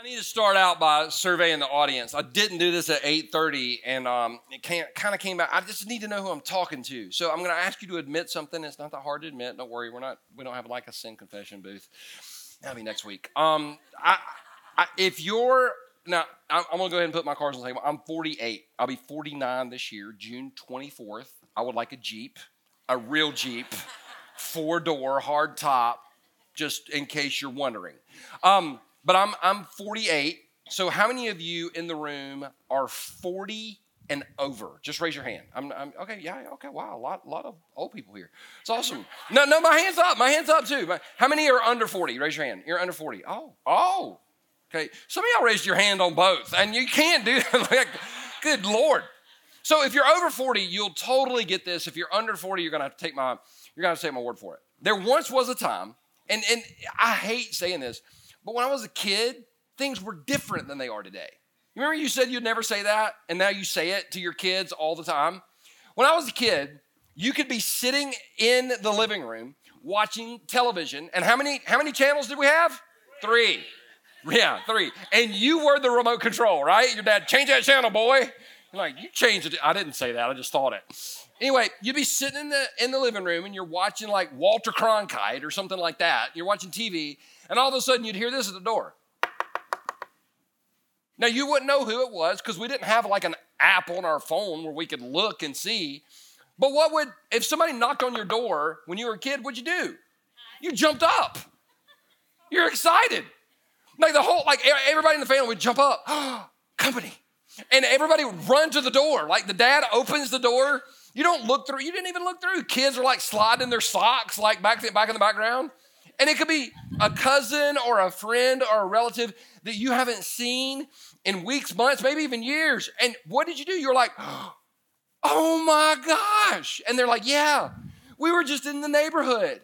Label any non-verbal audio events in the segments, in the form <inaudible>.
I need to start out by surveying the audience. I didn't do this at 8:30, and um, it kind of came back. I just need to know who I'm talking to. So I'm going to ask you to admit something. It's not that hard to admit. Don't worry. We're not. We don't have like a sin confession booth. That'll be next week. Um, I, I, if you're now, I'm, I'm going to go ahead and put my cards on the table. I'm 48. I'll be 49 this year, June 24th. I would like a Jeep, a real Jeep, four door, hard top, just in case you're wondering. Um, but I'm I'm 48. So how many of you in the room are 40 and over? Just raise your hand. I'm, I'm okay. Yeah. Okay. Wow. A lot, lot of old people here. It's awesome. <laughs> No, no. My hands up. My hands up too. How many are under 40? Raise your hand. You're under 40. Oh, oh. Okay. Some of y'all raised your hand on both, and you can't do <laughs> that. like, good Lord. So if you're over 40, you'll totally get this. If you're under 40, you're gonna have to take my you're gonna have to take my word for it. There once was a time, and and I hate saying this but when I was a kid, things were different than they are today. You remember you said you'd never say that, and now you say it to your kids all the time? When I was a kid, you could be sitting in the living room watching television, and how many how many channels did we have? Three. Yeah, three. And you were the remote control, right? Your dad, change that channel, boy. You're like, you changed it. I didn't say that, I just thought it. Anyway, you'd be sitting in the in the living room and you're watching like Walter Cronkite or something like that. You're watching TV, and all of a sudden you'd hear this at the door. Now you wouldn't know who it was because we didn't have like an app on our phone where we could look and see. But what would if somebody knocked on your door when you were a kid? What'd you do? You jumped up. You're excited. Like the whole like everybody in the family would jump up. <gasps> Company. And everybody would run to the door. Like the dad opens the door. You don't look through. You didn't even look through. Kids are like sliding their socks like back, back in the background. And it could be a cousin or a friend or a relative that you haven't seen in weeks, months, maybe even years. And what did you do? You're like, <gasps> oh my gosh. And they're like, yeah, we were just in the neighborhood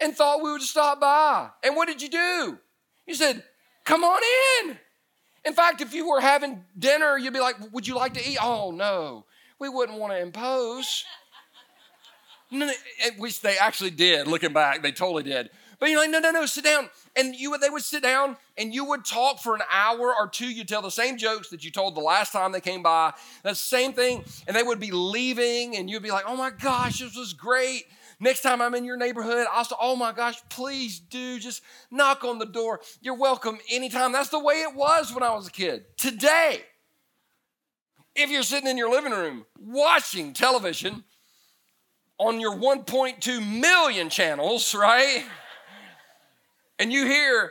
and thought we would stop by. And what did you do? You said, come on in. In fact, if you were having dinner, you'd be like, would you like to eat? Oh no, we wouldn't want to impose. <laughs> Which they actually did, looking back, they totally did. But you're like, no, no, no, sit down. And you they would sit down and you would talk for an hour or two. You'd tell the same jokes that you told the last time they came by. The same thing. And they would be leaving, and you'd be like, oh my gosh, this was great. Next time I'm in your neighborhood, I'll say, oh my gosh, please do just knock on the door. You're welcome anytime. That's the way it was when I was a kid. Today, if you're sitting in your living room watching television on your 1.2 million channels, right? And you hear,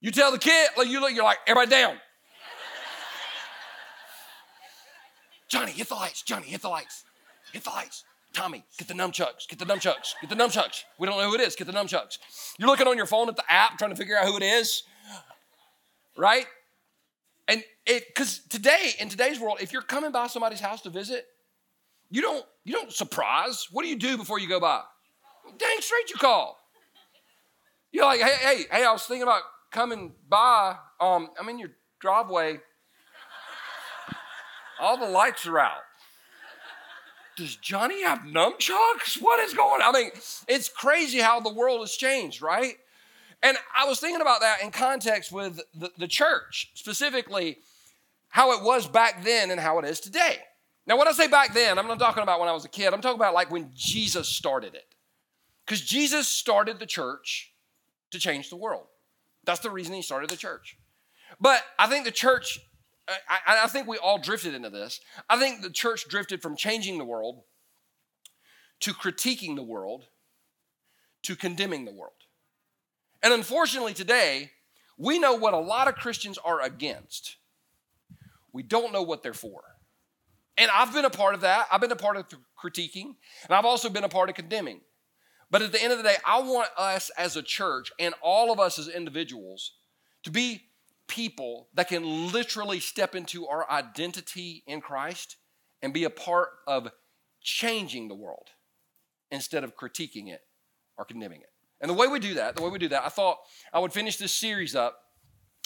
you tell the kid, like you look, you're like, everybody down. Johnny, hit the lights. Johnny, hit the lights. Hit the lights. Tommy, get the nunchucks. Get the nunchucks. Get the nunchucks. We don't know who it is. Get the nunchucks. You're looking on your phone at the app trying to figure out who it is, right? And it because today in today's world, if you're coming by somebody's house to visit, you don't you don't surprise. What do you do before you go by? Dang straight you call. You're like, hey, hey, hey, I was thinking about coming by. Um, I'm in your driveway. All the lights are out. Does Johnny have nunchucks? What is going on? I mean, it's crazy how the world has changed, right? And I was thinking about that in context with the, the church, specifically how it was back then and how it is today. Now, when I say back then, I'm not talking about when I was a kid. I'm talking about like when Jesus started it. Because Jesus started the church to change the world. That's the reason he started the church. But I think the church, uh, I, I, think we all drifted into this. I think the church drifted from changing the world to critiquing the world to condemning the world. And unfortunately, today, we know what a lot of Christians are against. We don't know what they're for. And I've been a part of that. I've been a part of critiquing, and I've also been a part of condemning. But at the end of the day, I want us as a church and all of us as individuals to be people that can literally step into our identity in Christ and be a part of changing the world instead of critiquing it or condemning it. And the way we do that, the way we do that, I thought I would finish this series up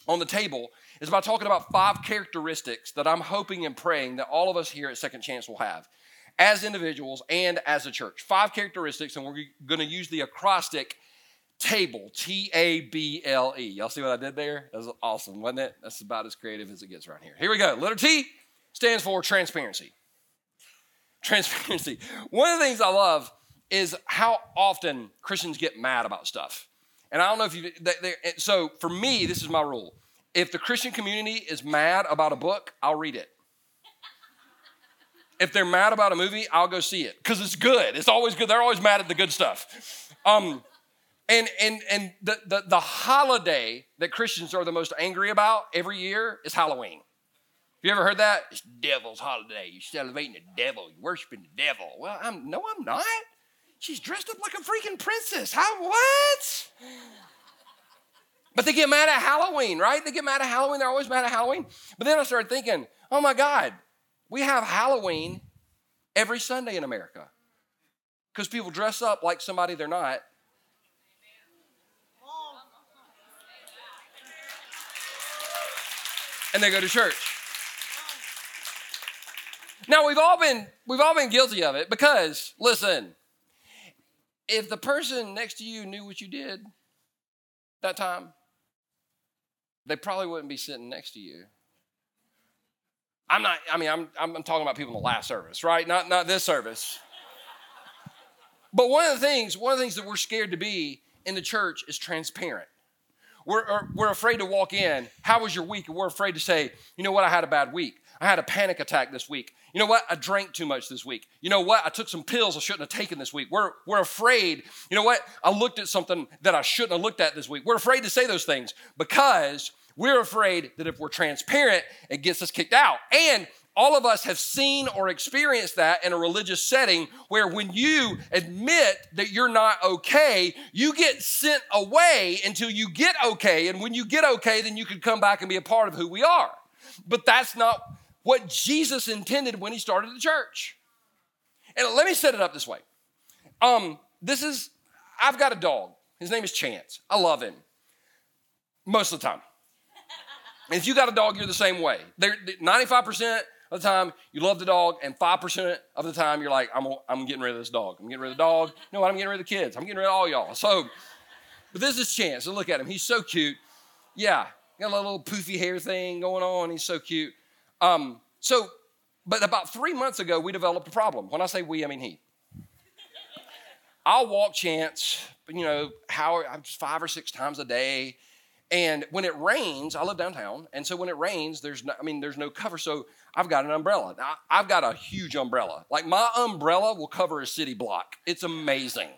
on the table is by talking about five characteristics that I'm hoping and praying that all of us here at Second Chance will have as individuals and as a church. Five characteristics, and we're going to use the acrostic table, T A B L E. Y'all see what I did there? That was awesome, wasn't it? That's about as creative as it gets right here. Here we go. Letter T stands for transparency. Transparency. One of the things I love is how often Christians get mad about stuff. And I don't know if you, so for me, this is my rule. If the Christian community is mad about a book, I'll read it. If they're mad about a movie, I'll go see it because it's good. It's always good. They're always mad at the good stuff. Um, and and and the, the, the holiday that Christians are the most angry about every year is Halloween. Have you ever heard that? It's devil's holiday. You're celebrating the devil. You're worshiping the devil. Well, I'm no, I'm not. She's dressed up like a freaking princess. How what? But they get mad at Halloween, right? They get mad at Halloween. They're always mad at Halloween. But then I started thinking, oh my God, we have Halloween every Sunday in America because people dress up like somebody they're not. And they go to church. Now we've all been we've all been guilty of it because listen, if the person next to you knew what you did that time, they probably wouldn't be sitting next to you. I'm not, I mean, I'm, I'm talking about people in the last service, right? Not, not this service. But one of the things, one of the things that we're scared to be in the church is transparent. We're, er, we're afraid to walk in. How was your week? And we're afraid to say, you know what, I had a bad week. I had a panic attack this week. You know what? I drank too much this week. You know what? I took some pills I shouldn't have taken this week. We're, we're afraid. You know what? I looked at something that I shouldn't have looked at this week. We're afraid to say those things because we're afraid that if we're transparent, it gets us kicked out. And all of us have seen or experienced that in a religious setting where when you admit that you're not okay, you get sent away until you get okay. And when you get okay, then you can come back and be a part of who we are. But that's not what Jesus intended when he started the church. And let me set it up this way. Um, this is, I've got a dog. His name is Chance. I love him most of the time. If you got a dog, you're the same way. They're, 95% of the time, you love the dog, and 5% of the time, you're like, I'm, I'm getting rid of this dog. I'm getting rid of the dog. No, I'm getting rid of the kids. I'm getting rid of all y'all. So, but this is Chance. So look at him. He's so cute. Yeah, got a little poofy hair thing going on. He's so cute. Um, so, but about three months ago, we developed a problem. When I say we, I mean he. I'll walk Chance, you know, how five or six times a day. And when it rains, I live downtown, and so when it rains, there's no, I mean, there's no cover. So I've got an umbrella. Now, I've got a huge umbrella. Like my umbrella will cover a city block. It's amazing.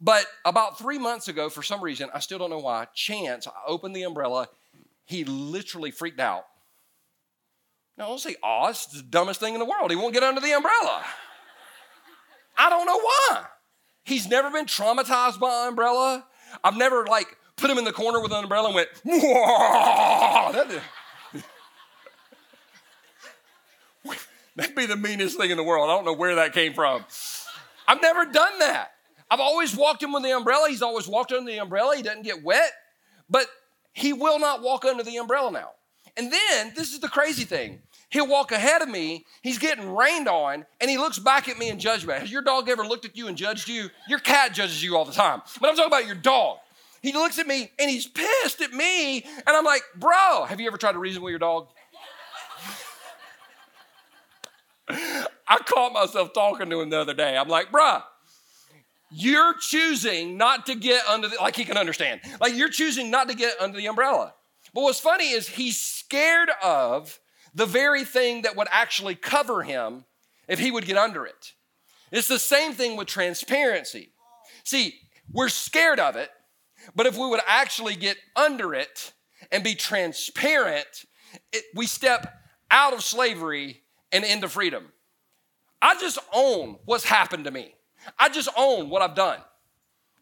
But about three months ago, for some reason, I still don't know why, chance, I opened the umbrella. He literally freaked out. Now, don't say, oh, it's the dumbest thing in the world. He won't get under the umbrella. I don't know why. He's never been traumatized by an umbrella. I've never, like, put him in the corner with an umbrella and went, <laughs> That'd, that'd be the meanest thing in the world. I don't know where that came from. I've never done that. I've always walked him with the umbrella. He's always walked under the umbrella. He doesn't get wet, but he will not walk under the umbrella now. And then, this is the crazy thing. He'll walk ahead of me, he's getting rained on, and he looks back at me in judgment. Has your dog ever looked at you and judged you? Your cat judges you all the time. But I'm talking about your dog. He looks at me and he's pissed at me. And I'm like, bro, have you ever tried to reason with your dog? <laughs> I caught myself talking to him the other day. I'm like, bruh, you're choosing not to get under the, like he can understand. Like you're choosing not to get under the umbrella. But what's funny is he's scared of the very thing that would actually cover him if he would get under it. It's the same thing with transparency. See, we're scared of it but if we would actually get under it and be transparent, it, we step out of slavery and into freedom. I just own what's happened to me. I just own what I've done.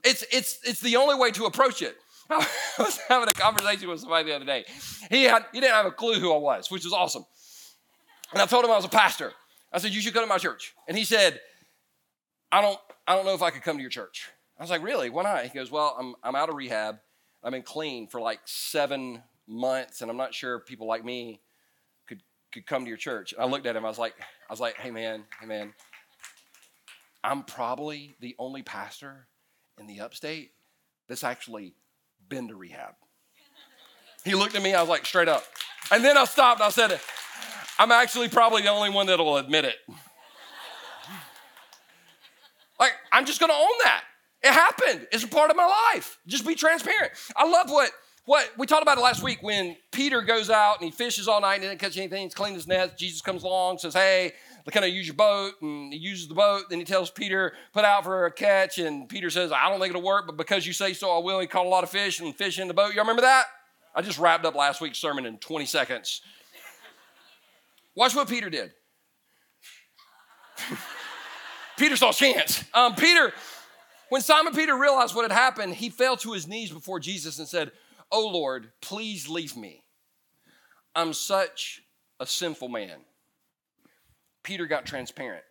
It's, it's, it's the only way to approach it. <laughs> I was having a conversation with somebody the other day. He, had, he didn't have a clue who I was, which was awesome. And I told him I was a pastor. I said, You should come to my church. And he said, I don't, I don't know if I could come to your church. I was like, really? Why not? He goes, well, I'm, I'm out of rehab. I've been clean for like seven months, and I'm not sure people like me could, could come to your church. And I looked at him. I was like, I was like, hey man, hey man, I'm probably the only pastor in the upstate that's actually been to rehab. He looked at me, I was like, straight up. And then I stopped I said, I'm actually probably the only one that'll admit it. Like, I'm just gonna own that. It happened. It's a part of my life. Just be transparent. I love what what we talked about it last week when Peter goes out and he fishes all night and didn't catch anything. He's cleaned his net. Jesus comes along, says, "Hey, can I use your boat?" And he uses the boat. Then he tells Peter, "Put out for a catch." And Peter says, "I don't think it'll work, but because you say so, I will." He caught a lot of fish and fish in the boat. Y'all remember that? I just wrapped up last week's sermon in 20 seconds. Watch what Peter did. <laughs> Peter saw a chance. Um, Peter, when Simon Peter realized what had happened, he fell to his knees before Jesus and said, Oh Lord, please leave me. I'm such a sinful man. Peter got transparent.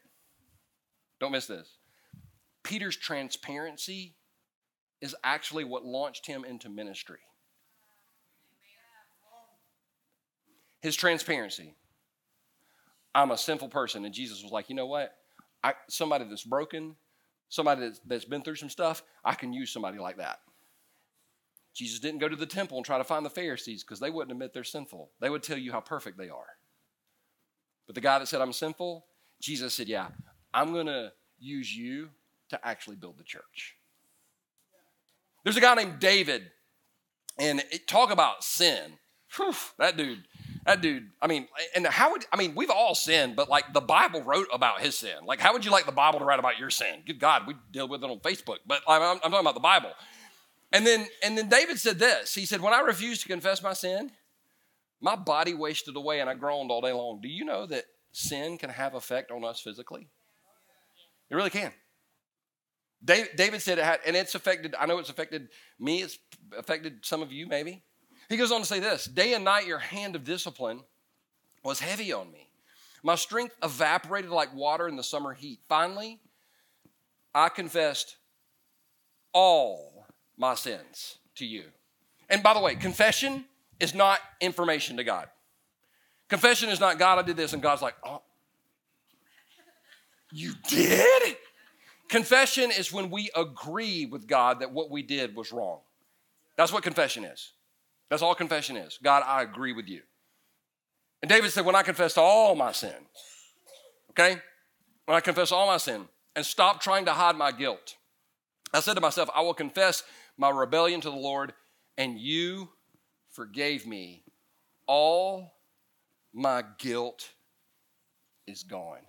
Don't miss this. Peter's transparency is actually what launched him into ministry. His transparency. I'm a sinful person. And Jesus was like, you know what? I, somebody that's broken, somebody that's, that's been through some stuff, I can use somebody like that. Jesus didn't go to the temple and try to find the Pharisees because they wouldn't admit they're sinful. They would tell you how perfect they are. But the guy that said, I'm sinful, Jesus said, Yeah, I'm going to use you to actually build the church. There's a guy named David, and it, talk about sin. Whew, that dude, that dude, I mean, and how would, I mean, we've all sinned, but like the Bible wrote about his sin. Like, how would you like the Bible to write about your sin? Good God, we deal with it on Facebook, but I'm, I'm talking about the Bible. And then, and then David said this He said, When I refused to confess my sin, my body wasted away and I groaned all day long. Do you know that sin can have effect on us physically? It really can. David said it had, and it's affected, I know it's affected me, it's affected some of you maybe. He goes on to say this Day and night, your hand of discipline was heavy on me. My strength evaporated like water in the summer heat. Finally, I confessed all my sins to you. And by the way, confession is not information to God. Confession is not, God, I did this, and God's like, oh, you did? Confession is when we agree with God that what we did was wrong. That's what confession is. That's all confession is. God, I agree with you. And David said, When I confess all my sin, okay? When I confess all my sin and stop trying to hide my guilt, I said to myself, I will confess my rebellion to the Lord, and you forgave me. All my guilt is gone.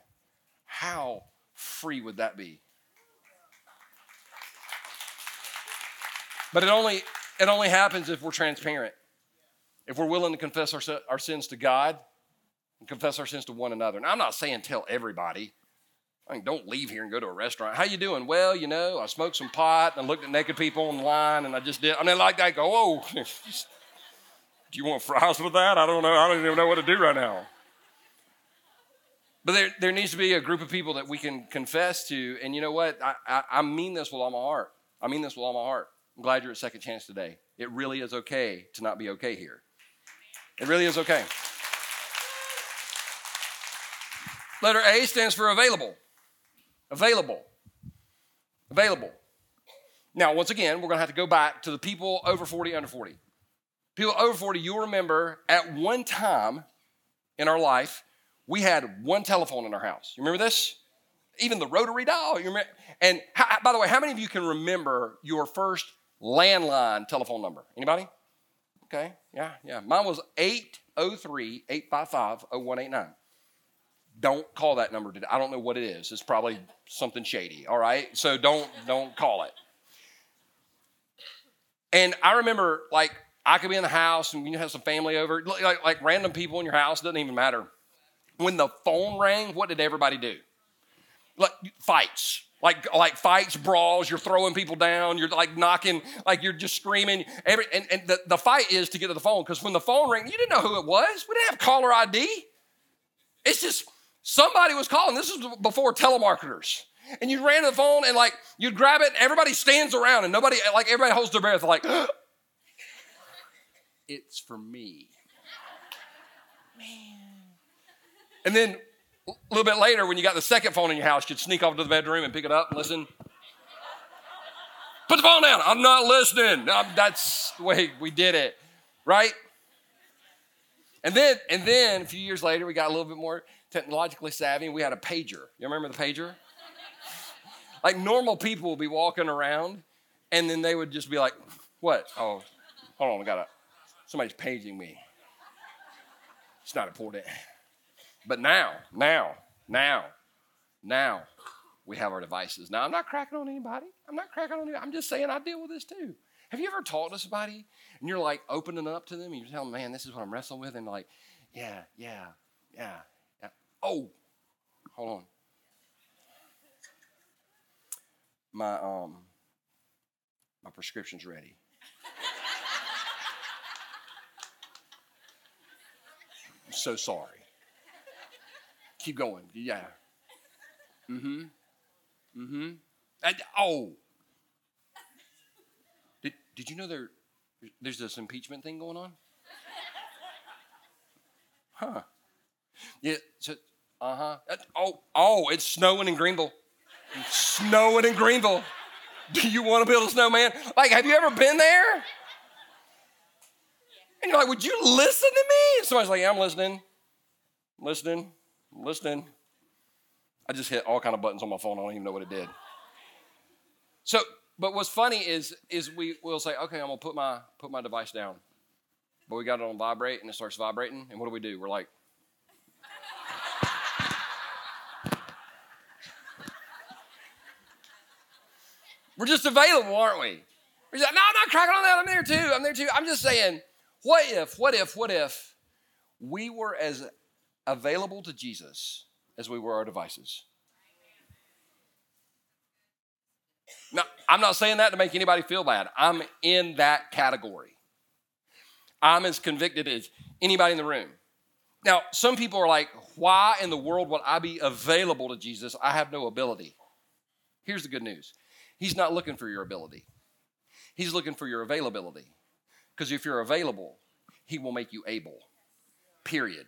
How free would that be? But it only it only happens if we're transparent. If we're willing to confess our, our sins to God and confess our sins to one another. And I'm not saying tell everybody. I mean, don't leave here and go to a restaurant. How you doing? Well, you know, I smoked some pot and I looked at naked people on the line and I just did. I mean, like that, go, oh, <laughs> do you want fries with that? I don't know. I don't even know what to do right now. But there, there needs to be a group of people that we can confess to. And you know what? I, I, I mean this with all my heart. I mean this with all my heart. I'm glad you're at Second Chance today. It really is okay to not be okay here. It really is okay. Letter A stands for available. Available. Available. Now, once again, we're going to have to go back to the people over 40, under 40. People over 40, you'll remember at one time in our life, we had one telephone in our house. You remember this? Even the rotary dial. You remember? And how, by the way, how many of you can remember your first landline telephone number. Anybody? Okay, yeah, yeah. Mine was 803 855 0189. Don't call that number today. I don't know what it is. It's probably something shady, all right? So don't don't call it. And I remember like I could be in the house and you have some family over, like, like random people in your house, doesn't even matter. When the phone rang, what did everybody do? Like fights, like like fights, brawls. You're throwing people down. You're like knocking, like you're just screaming. Every and, and the, the fight is to get to the phone because when the phone rang, you didn't know who it was. We didn't have caller ID. It's just somebody was calling. This is before telemarketers. And you ran to the phone and like you'd grab it. And everybody stands around and nobody like everybody holds their breath like. <gasps> it's for me. Man. And then a little bit later, when you got the second phone in your house, you'd sneak off to the bedroom and pick it up and listen. Put the phone down. I'm not listening. I'm, that's the way we did it, right? And then, and then a few years later, we got a little bit more technologically savvy and we had a pager. You remember the pager? like normal people would be walking around and then they would just be like, what? Oh, hold on, I got to, somebody's paging me. It's not important. But now, now, now, now, we have our devices. Now, I'm not cracking on anybody. I'm not cracking on anybody. I'm just saying I deal with this too. Have you ever talked to somebody and you're like opening up to them and you tell them, man, this is what I'm wrestling with? And like, yeah, yeah, yeah, yeah. Oh, hold on. My um my prescription's ready. I'm so sorry. Keep going. Yeah. Mm-hmm. Mm-hmm. And, oh. Did, did you know there, there's this impeachment thing going on? Huh. Yeah. So, uh-huh. Oh, oh, it's snowing in Greenville. It's snowing in Greenville. Do you want to build a snowman? Like, have you ever been there? And you're like, would you listen to me? And somebody's like, yeah, I'm listening. listening. Listening. I just hit all kind of buttons on my phone. I don't even know what it did. So, but what's funny is is we will say, okay, I'm gonna put my put my device down. But we got it on vibrate and it starts vibrating. And what do we do? We're like, We're just available, aren't we? We're like, no, I'm not cracking on that. I'm there too. I'm there too. I'm just saying, what if, what if, what if we were as available to Jesus as we were our devices? Now, I'm not saying that to make anybody feel bad. I'm in that category. I'm as convicted as anybody in the room. Now, some people are like, why in the world would I be available to Jesus? I have no ability. Here's the good news He's not looking for your ability, He's looking for your availability. Because if you're available, He will make you able. Period.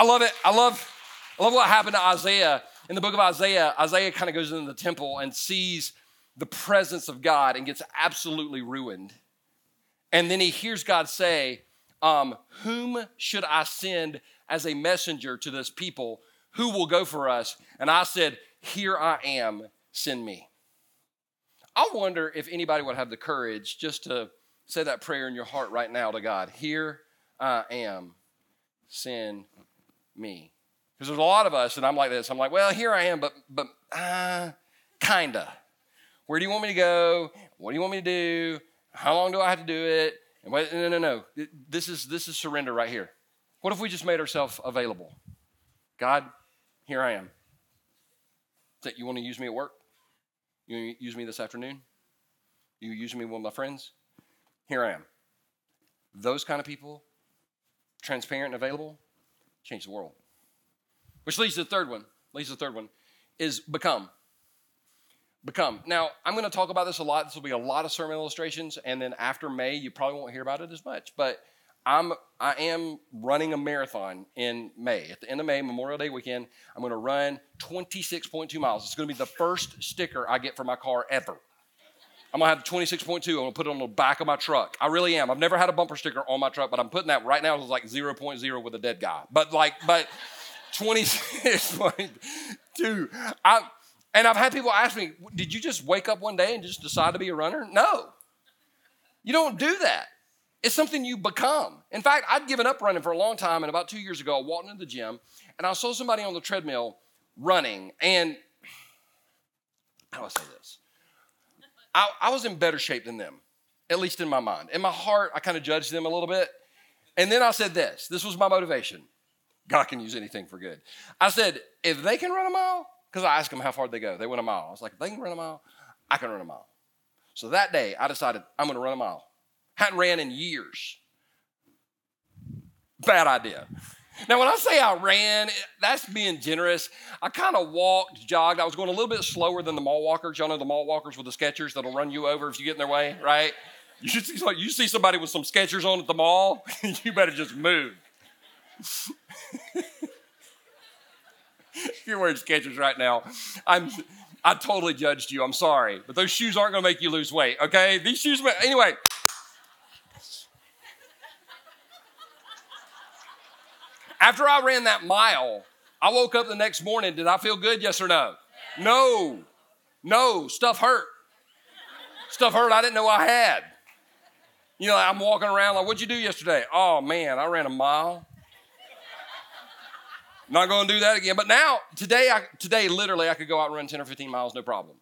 I love it. I love, I love what happened to Isaiah. In the book of Isaiah, Isaiah kind of goes into the temple and sees the presence of God and gets absolutely ruined. And then he hears God say, um, Whom should I send as a messenger to this people? Who will go for us? And I said, Here I am, send me. I wonder if anybody would have the courage just to say that prayer in your heart right now to God. Here I am, send me. Because there's a lot of us, and I'm like this. I'm like, well, here I am, but but uh, kinda. Where do you want me to go? What do you want me to do? How long do I have to do it? And wait, no, no, no. This is this is surrender right here. What if we just made ourselves available? God, here I am. That you want to use me at work? You use me this afternoon? You use me with my friends? Here I am. Those kind of people, transparent and available, change the world. Which leads to the third one. Leads to the third one is become. Become. Now, I'm going to talk about this a lot. This will be a lot of sermon illustrations, and then after May, you probably won't hear about it as much. But I'm I am running a marathon in May. At the end of May, Memorial Day weekend, I'm going to run 26.2 miles. It's going to be the first sticker I get for my car ever. I'm gonna have 26.2. I'm gonna put it on the back of my truck. I really am. I've never had a bumper sticker on my truck, but I'm putting that right now. It's like 0.0 with a dead guy. But like, but <laughs> 26.2. I, and I've had people ask me, did you just wake up one day and just decide to be a runner? No. You don't do that. It's something you become. In fact, I'd given up running for a long time, and about two years ago, I walked into the gym and I saw somebody on the treadmill running. And how do I say this? I, I was in better shape than them, at least in my mind. In my heart, I kind of judged them a little bit. And then I said this this was my motivation. God can use anything for good. I said, if they can run a mile, because I asked them how far they go. They went a mile. I was like, if they can run a mile, I can run a mile. So that day, I decided I'm going to run a mile. Hadn't ran in years. Bad idea. Now, when I say I ran, that's being generous. I kind of walked, jogged. I was going a little bit slower than the mall walkers. Y'all know the mall walkers with the Skechers that'll run you over if you get in their way, right? You see, you see somebody with some Skechers on at the mall, <laughs> you better just move. if <laughs> you're wearing Skechers right now, I'm I totally judged you. I'm sorry. But those shoes aren't going to make you lose weight, okay? These shoes, anyway. After I ran that mile, I woke up the next morning. Did I feel good? Yes or no? No. No. Stuff hurt. Stuff hurt I didn't know I had. You know, I'm walking around like, what'd you do yesterday? Oh man, I ran a mile. Not going to do that again. But now, today, I, today, literally, I could go out and run 10 or 15 miles, no problem.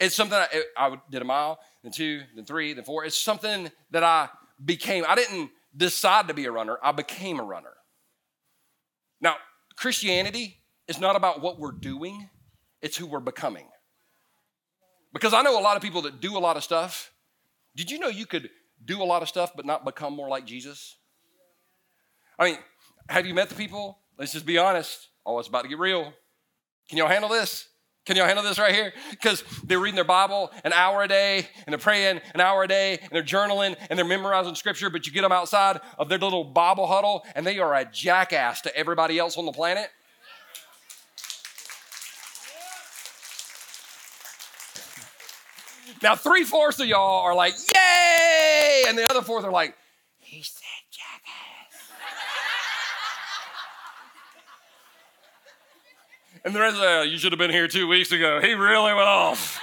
It's something I, I did a mile, then two, then three, then four. It's something that I became. I didn't decide to be a runner, I became a runner. Now, Christianity is not about what we're doing, it's who we're becoming. Because I know a lot of people that do a lot of stuff. Did you know you could do a lot of stuff but not become more like Jesus? I mean, have you met the people? Let's just be honest. Oh, it's about to get real. Can y'all handle this? Can y'all handle this right here? Because they're reading their Bible an hour a day, and they're praying an hour a day, and they're journaling, and they're memorizing scripture, but you get them outside of their little Bible huddle, and they are a jackass to everybody else on the planet. Now, three fourths of y'all are like, yay! And the other fourth are like, jackass. And the rest of uh, you should have been here two weeks ago. He really went off.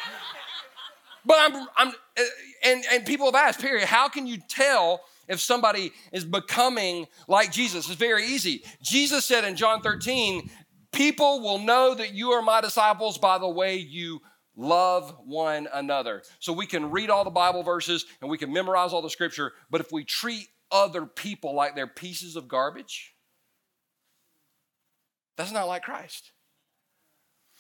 but I'm, I'm, uh, and, and people have asked, period, how can you tell if somebody is becoming like Jesus? It's very easy. Jesus said in John 13, people will know that you are my disciples by the way you love one another. So we can read all the Bible verses and we can memorize all the scripture, but if we treat other people like they're pieces of garbage, that's not like Christ.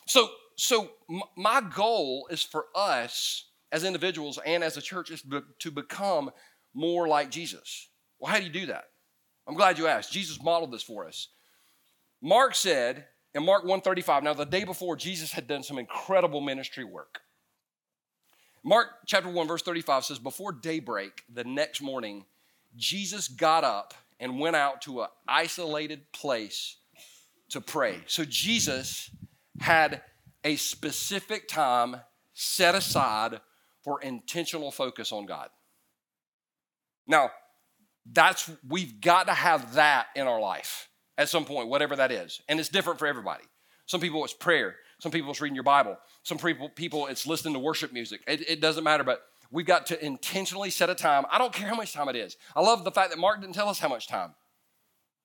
So, so my goal is for us as individuals and as a church is to become more like Jesus. Well, how do you do that? I'm glad you asked. Jesus modeled this for us. Mark said in Mark 135, now the day before, Jesus had done some incredible ministry work. Mark chapter 1, verse 35 says, Before daybreak the next morning, Jesus got up and went out to an isolated place to pray. So Jesus had a specific time set aside for intentional focus on God. Now, that's we've got to have that in our life at some point, whatever that is. And it's different for everybody. Some people it's prayer. Some people it's reading your Bible. Some people, people it's listening to worship music. It, it doesn't matter, but we've got to intentionally set a time. I don't care how much time it is. I love the fact that Mark didn't tell us how much time.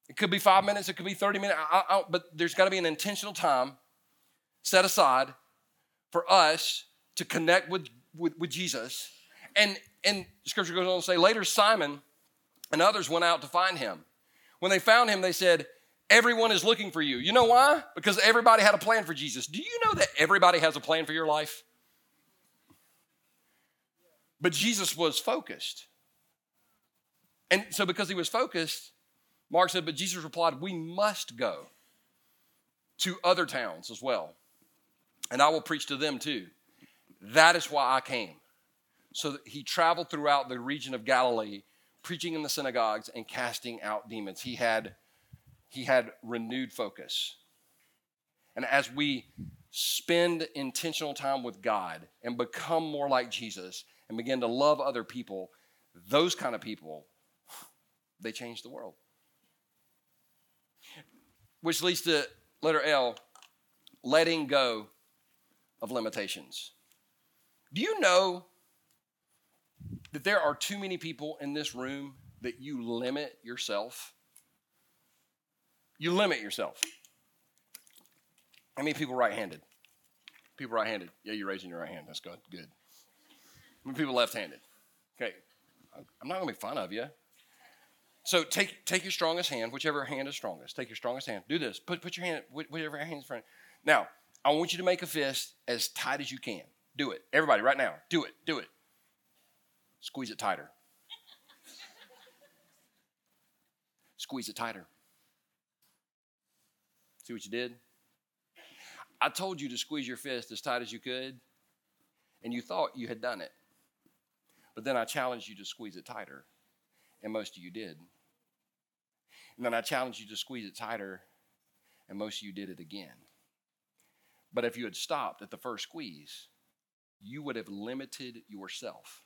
It could be five minutes, it could be 30 minutes, I, I, but there's got to be an intentional time set aside for us to connect with, with, with Jesus. And, and scripture goes on to say, later Simon and others went out to find him. When they found him, they said, Everyone is looking for you. You know why? Because everybody had a plan for Jesus. Do you know that everybody has a plan for your life? But Jesus was focused. And so, because he was focused, Mark said, but Jesus replied, We must go to other towns as well, and I will preach to them too. That is why I came. So he traveled throughout the region of Galilee, preaching in the synagogues and casting out demons. He had he had renewed focus. And as we spend intentional time with God and become more like Jesus and begin to love other people, those kind of people, they change the world. Which leads to letter L, letting go of limitations. Do you know that there are too many people in this room that you limit yourself? You limit yourself. How many people right handed? People right handed. Yeah, you're raising your right hand. That's good. Good. How many people left handed? Okay. I'm not going to make fun of you. So take, take your strongest hand, whichever hand is strongest. Take your strongest hand. Do this. Put, put your hand, whichever hand is front. Now, I want you to make a fist as tight as you can. Do it. Everybody, right now. Do it. Do it. Squeeze it tighter. Squeeze it tighter. See what you did? I told you to squeeze your fist as tight as you could, and you thought you had done it. But then I challenged you to squeeze it tighter, and most of you did. And then I challenged you to squeeze it tighter, and most of you did it again. But if you had stopped at the first squeeze, you would have limited yourself.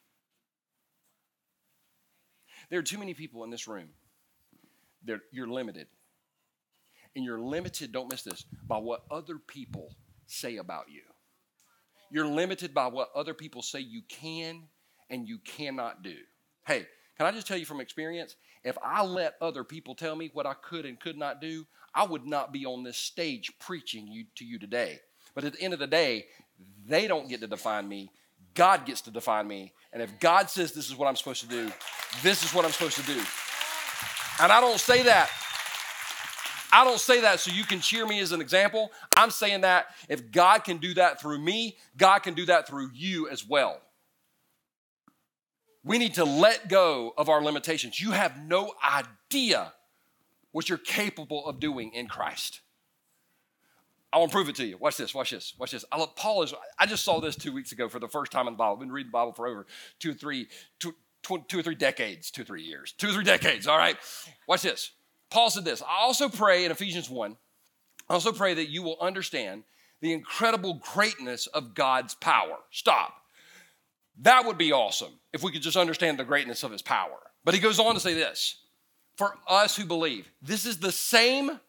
There are too many people in this room. They're, you're limited. And you're limited, don't miss this, by what other people say about you. You're limited by what other people say you can and you cannot do. Hey, can I just tell you from experience? If I let other people tell me what I could and could not do, I would not be on this stage preaching you, to you today. But at the end of the day, they don't get to define me. God gets to define me. And if God says this is what I'm supposed to do, this is what I'm supposed to do. And I don't say that. I don't say that so you can cheer me as an example. I'm saying that if God can do that through me, God can do that through you as well. We need to let go of our limitations. You have no idea what you're capable of doing in Christ. I want to prove it to you. Watch this, watch this, watch this. I love, Paul is, I just saw this two weeks ago for the first time in the Bible. I've been reading the Bible for over two or or three decades, two or three years, two or three decades, all right? Watch this. Paul said this I also pray in Ephesians 1, I also pray that you will understand the incredible greatness of God's power. Stop. That would be awesome if we could just understand the greatness of his power. But he goes on to say this for us who believe, this is the same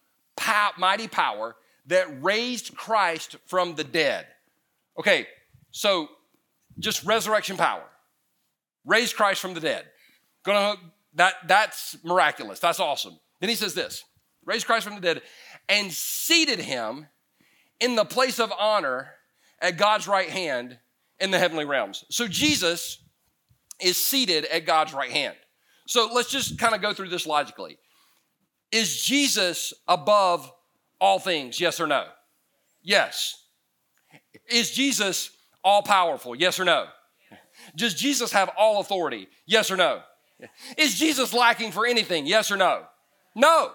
mighty power that raised Christ from the dead. Okay, so just resurrection power. Raised Christ from the dead. Gonna that that's miraculous. That's awesome. Then he says this: raised Christ from the dead and seated him in the place of honor at God's right hand in the heavenly realms. So Jesus is seated at God's right hand. So let's just kind of go through this logically. Is Jesus above all things? Yes or no? Yes. Is Jesus all powerful? Yes or no? Does Jesus have all authority? Yes or no? Is Jesus lacking for anything? Yes or no? No.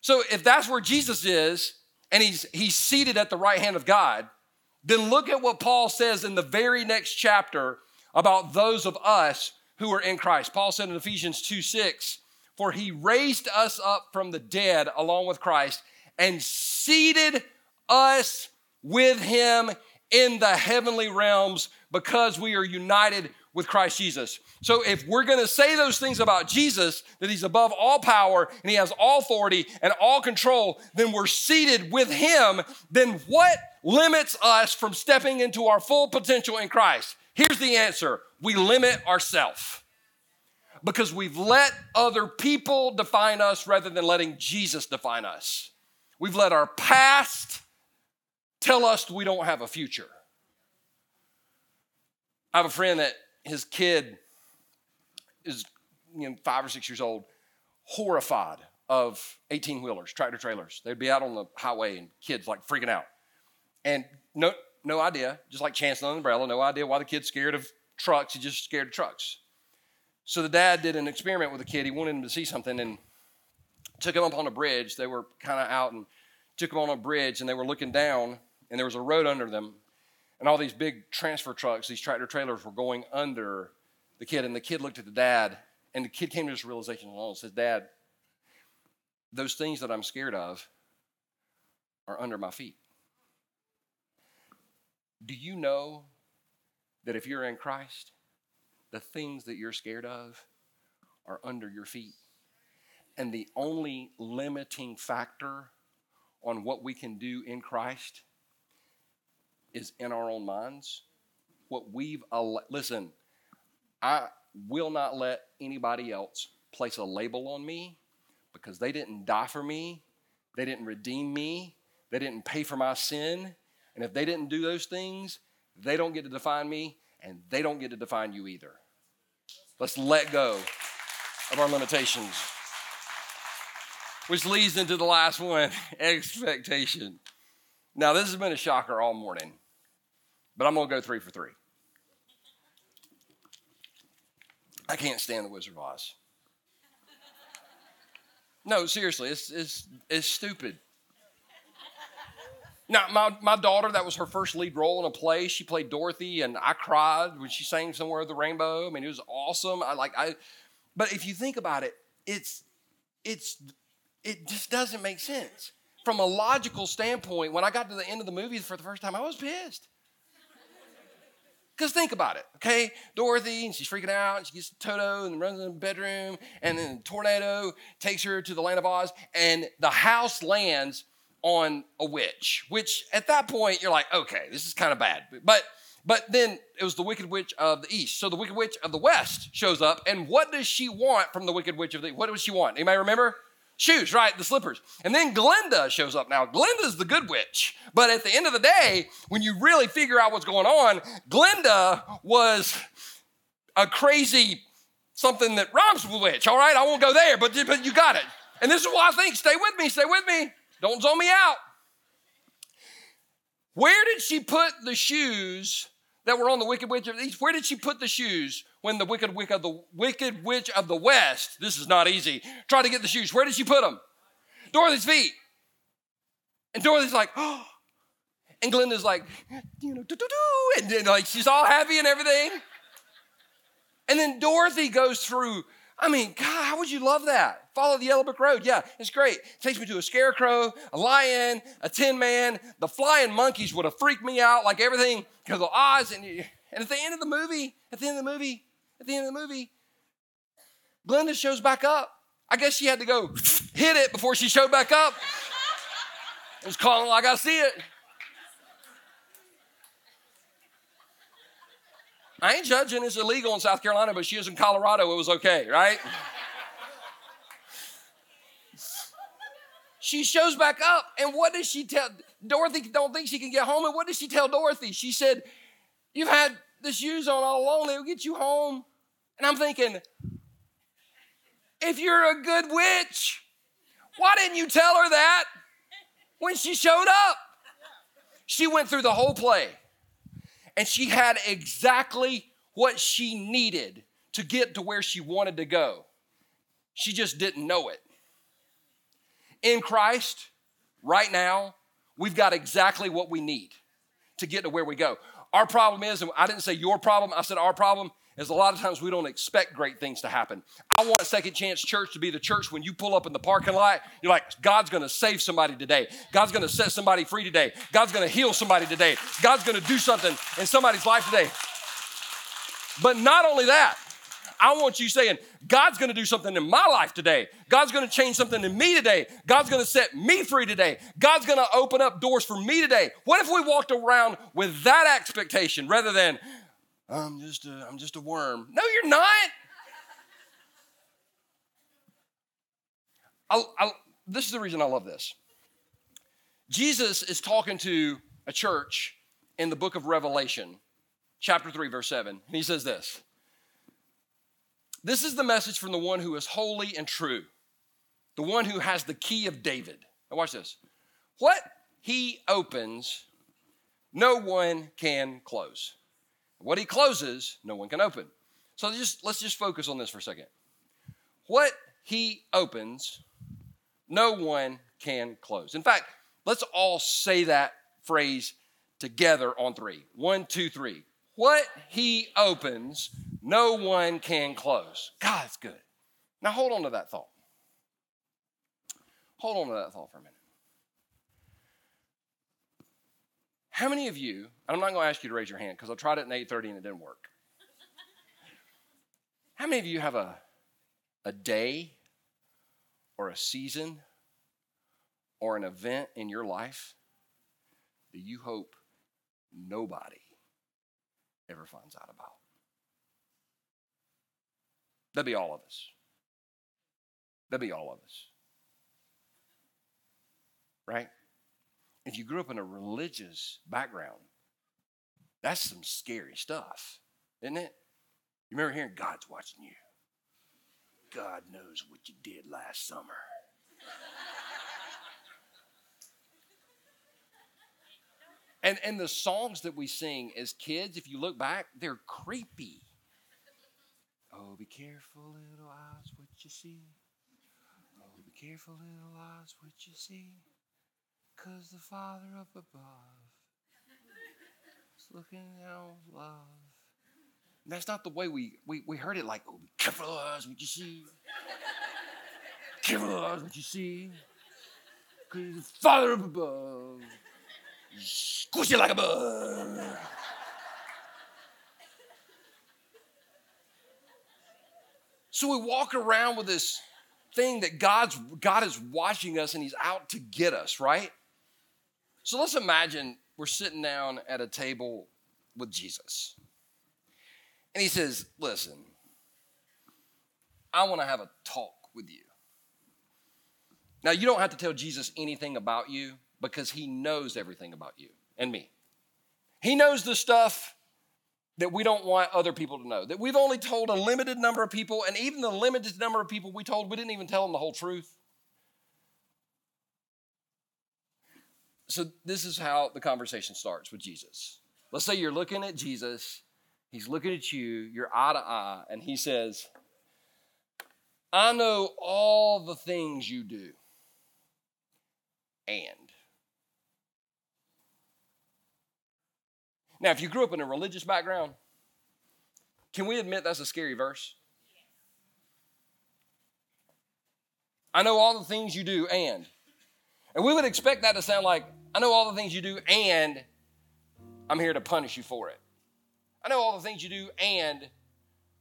So if that's where Jesus is and he's he's seated at the right hand of God, then look at what Paul says in the very next chapter about those of us who are in Christ. Paul said in Ephesians 2 6, For he raised us up from the dead along with Christ and seated us with him in the heavenly realms because we are united with Christ Jesus. So if we're going to say those things about Jesus, that he's above all power and he has all authority and all control, then we're seated with him, then what limits us from stepping into our full potential in Christ? Here's the answer. We limit ourselves because we've let other people define us rather than letting Jesus define us. We've let our past tell us we don't have a future. I have a friend that his kid is you know, five or six years old, horrified of 18 wheelers, tractor trailers. They'd be out on the highway and kids like freaking out. And no, no idea, just like chancing an umbrella, no idea why the kid's scared of trucks. He's just scared of trucks. So the dad did an experiment with the kid. He wanted him to see something and took him up on a bridge. They were kind of out and took him on a bridge and they were looking down and there was a road under them and all these big transfer trucks, these tractor trailers were going under the kid. And the kid looked at the dad, and the kid came to this realization and says, Dad, those things that I'm scared of are under my feet. Do you know that if you're in Christ, the things that you're scared of are under your feet? And the only limiting factor on what we can do in Christ is in our own minds. What we've, listen, I will not let anybody else place a label on me because they didn't die for me, they didn't redeem me, they didn't pay for my sin. And if they didn't do those things, they don't get to define me and they don't get to define you either. Let's let go of our limitations. Which leads into the last one <laughs> expectation. Now, this has been a shocker all morning. But I'm going to go three for three. I can't stand the Wizard of Oz. No, seriously, it's, it's, it's stupid. Now, my, my daughter, that was her first lead role in a play. She played Dorothy, and I cried when she sang somewhere of the rainbow. I mean, it was awesome. I like I, but if you think about it, it's it's it just doesn't make sense. from a logical standpoint, when I got to the end of the movie for the first time, I was pissed. Because think about it, okay? Dorothy, and she's freaking out, and she gets Toto and runs in the bedroom, and then the tornado takes her to the land of Oz, and the house lands on a witch, which at that point you're like, okay, this is kind of bad. But but then it was the Wicked Witch of the East. So the Wicked Witch of the West shows up, and what does she want from the Wicked Witch of the What does she want? Anybody remember? Shoes, right? The slippers. And then Glinda shows up. Now, Glinda's the good witch. But at the end of the day, when you really figure out what's going on, Glinda was a crazy something that rhymes with witch. All right, I won't go there, but, but you got it. And this is why I think, stay with me, stay with me. Don't zone me out. Where did she put the shoes that were on the wicked witch of the east? Where did she put the shoes when the wicked witch of the wicked witch of the west? This is not easy. Try to get the shoes. Where did she put them? Dorothy's feet. And Dorothy's like, oh. And Glinda's like, you know, doo doo doo. And then, like, she's all happy and everything. And then Dorothy goes through I mean, God, how would you love that? Follow the yellow brick road. Yeah, it's great. It takes me to a scarecrow, a lion, a tin man. The flying monkeys would have freaked me out like everything because of Oz. And, and at the end of the movie, at the end of the movie, at the end of the movie, Glinda shows back up. I guess she had to go hit it before she showed back up. It was calling like I see it. I ain't judging, it's illegal in South Carolina, but she is in Colorado, it was okay, right? she shows back up, and what does she tell? Dorothy don't think she can get home, and what does she tell Dorothy? She said, You've had the shoes on all along, they'll get you home. And I'm thinking, if you're a good witch, why didn't you tell her that when she showed up? She went through the whole play and she had exactly what she needed to get to where she wanted to go. She just didn't know it. In Christ, right now, we've got exactly what we need to get to where we go. Our problem is, and I didn't say your problem, I said our problem is a lot of times we don't expect great things to happen. I want Second Chance Church to be the church when you pull up in the parking lot, you're like, God's gonna save somebody today. God's gonna set somebody free today. God's gonna heal somebody today. God's gonna do something in somebody's life today. But not only that, I want you saying, God's gonna do something in my life today. God's gonna change something in me today. God's gonna set me free today. God's gonna open up doors for me today. What if we walked around with that expectation rather than, I'm just a, I'm just a worm. No, you're not. I'll, I'll, this is the reason I love this. Jesus is talking to a church in the book of Revelation, chapter 3, verse 7. And he says this This is the message from the one who is holy and true, the one who has the key of David. Now, watch this. What he opens, no one can close. What he closes, no one can open. So just let's just focus on this for a second. What he opens, no one can close. In fact, let's all say that phrase together on three. One, two, three. What he opens, no one can close. God's good. Now hold on to that thought. Hold on to that thought for a minute. How many of you, I'm not going to ask you to raise your hand because I tried it in 8:30 and it didn't work. How many of you have a, a day or a season or an event in your life that you hope nobody ever finds out about? That'd be all of us. That'd be all of us. Right? If you grew up in a religious background, that's some scary stuff, isn't it? You remember hearing God's watching you. God knows what you did last summer. and, and the songs that we sing as kids, if you look back, they're creepy. Oh, be careful, little eyes, what you see. Oh, be careful, little eyes, what you see. Cause the Father up above is looking down with love. And that's not the way we, we, we heard it like, oh, be careful of us, what you see. careful of us, what you see. Cause the Father up above, squish you like a bug. So we walk around with this thing that God's God is watching us and He's out to get us, right? So let's imagine we're sitting down at a table with Jesus. And he says, Listen, I want to have a talk with you. Now, you don't have to tell Jesus anything about you because he knows everything about you and me. He knows the stuff that we don't want other people to know. That we've only told a limited number of people, and even the limited number of people we told, we didn't even tell them the whole truth. So, this is how the conversation starts with Jesus. Let's say you're looking at Jesus, he's looking at you, you're eye to eye, and he says, I know all the things you do. And. Now, if you grew up in a religious background, can we admit that's a scary verse? I know all the things you do, and. And we would expect that to sound like, I know all the things you do, and I'm here to punish you for it. I know all the things you do, and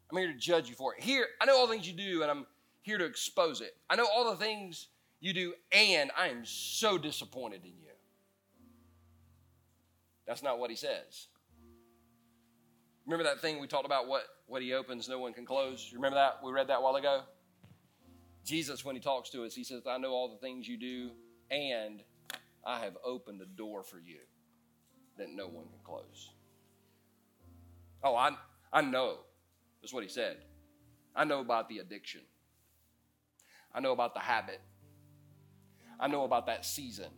I'm here to judge you for it. Here, I know all the things you do, and I'm here to expose it. I know all the things you do, and I am so disappointed in you. That's not what he says. Remember that thing we talked about what, what he opens, no one can close? You remember that? We read that a while ago. Jesus, when he talks to us, he says, I know all the things you do, and I have opened a door for you that no one can close. Oh, I, I know. That's what he said. I know about the addiction. I know about the habit. I know about that season.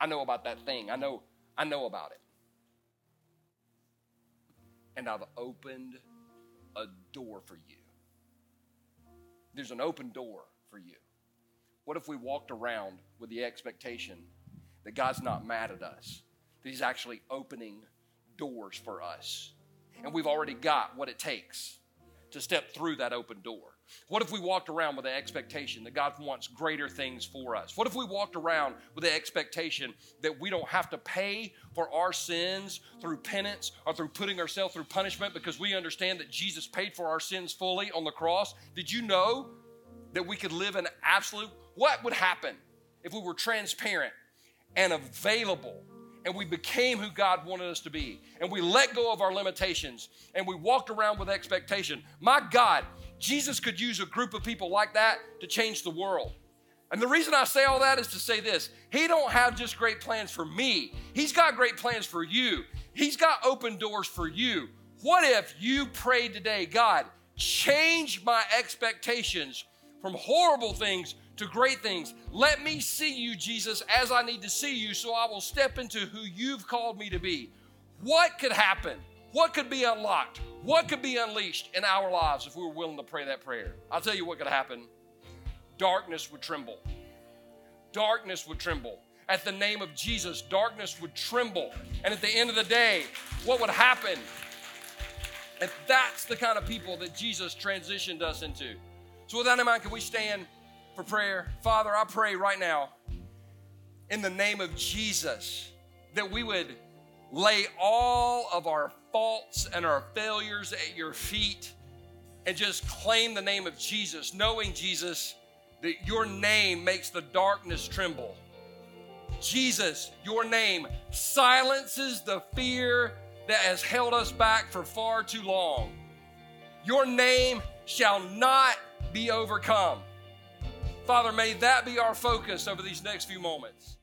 I know about that thing. I know, I know about it. And I've opened a door for you. There's an open door for you. What if we walked around with the expectation that God's not mad at us, that He's actually opening doors for us? And we've already got what it takes to step through that open door. What if we walked around with the expectation that God wants greater things for us? What if we walked around with the expectation that we don't have to pay for our sins through penance or through putting ourselves through punishment because we understand that Jesus paid for our sins fully on the cross? Did you know that we could live in absolute what would happen if we were transparent and available and we became who God wanted us to be and we let go of our limitations and we walked around with expectation? My God, Jesus could use a group of people like that to change the world. And the reason I say all that is to say this. He don't have just great plans for me. He's got great plans for you. He's got open doors for you. What if you prayed today, God, change my expectations from horrible things to great things. Let me see you, Jesus, as I need to see you, so I will step into who you've called me to be. What could happen? What could be unlocked? What could be unleashed in our lives if we were willing to pray that prayer? I'll tell you what could happen. Darkness would tremble. Darkness would tremble. At the name of Jesus, darkness would tremble. And at the end of the day, what would happen? If that's the kind of people that Jesus transitioned us into. So, with that in mind, can we stand? for prayer. Father, I pray right now in the name of Jesus that we would lay all of our faults and our failures at your feet and just claim the name of Jesus, knowing, Jesus, that your name makes the darkness tremble. Jesus, your name silences the fear that has held us back for far too long. Your name shall not be overcome. Father, may that be our focus over these next few moments.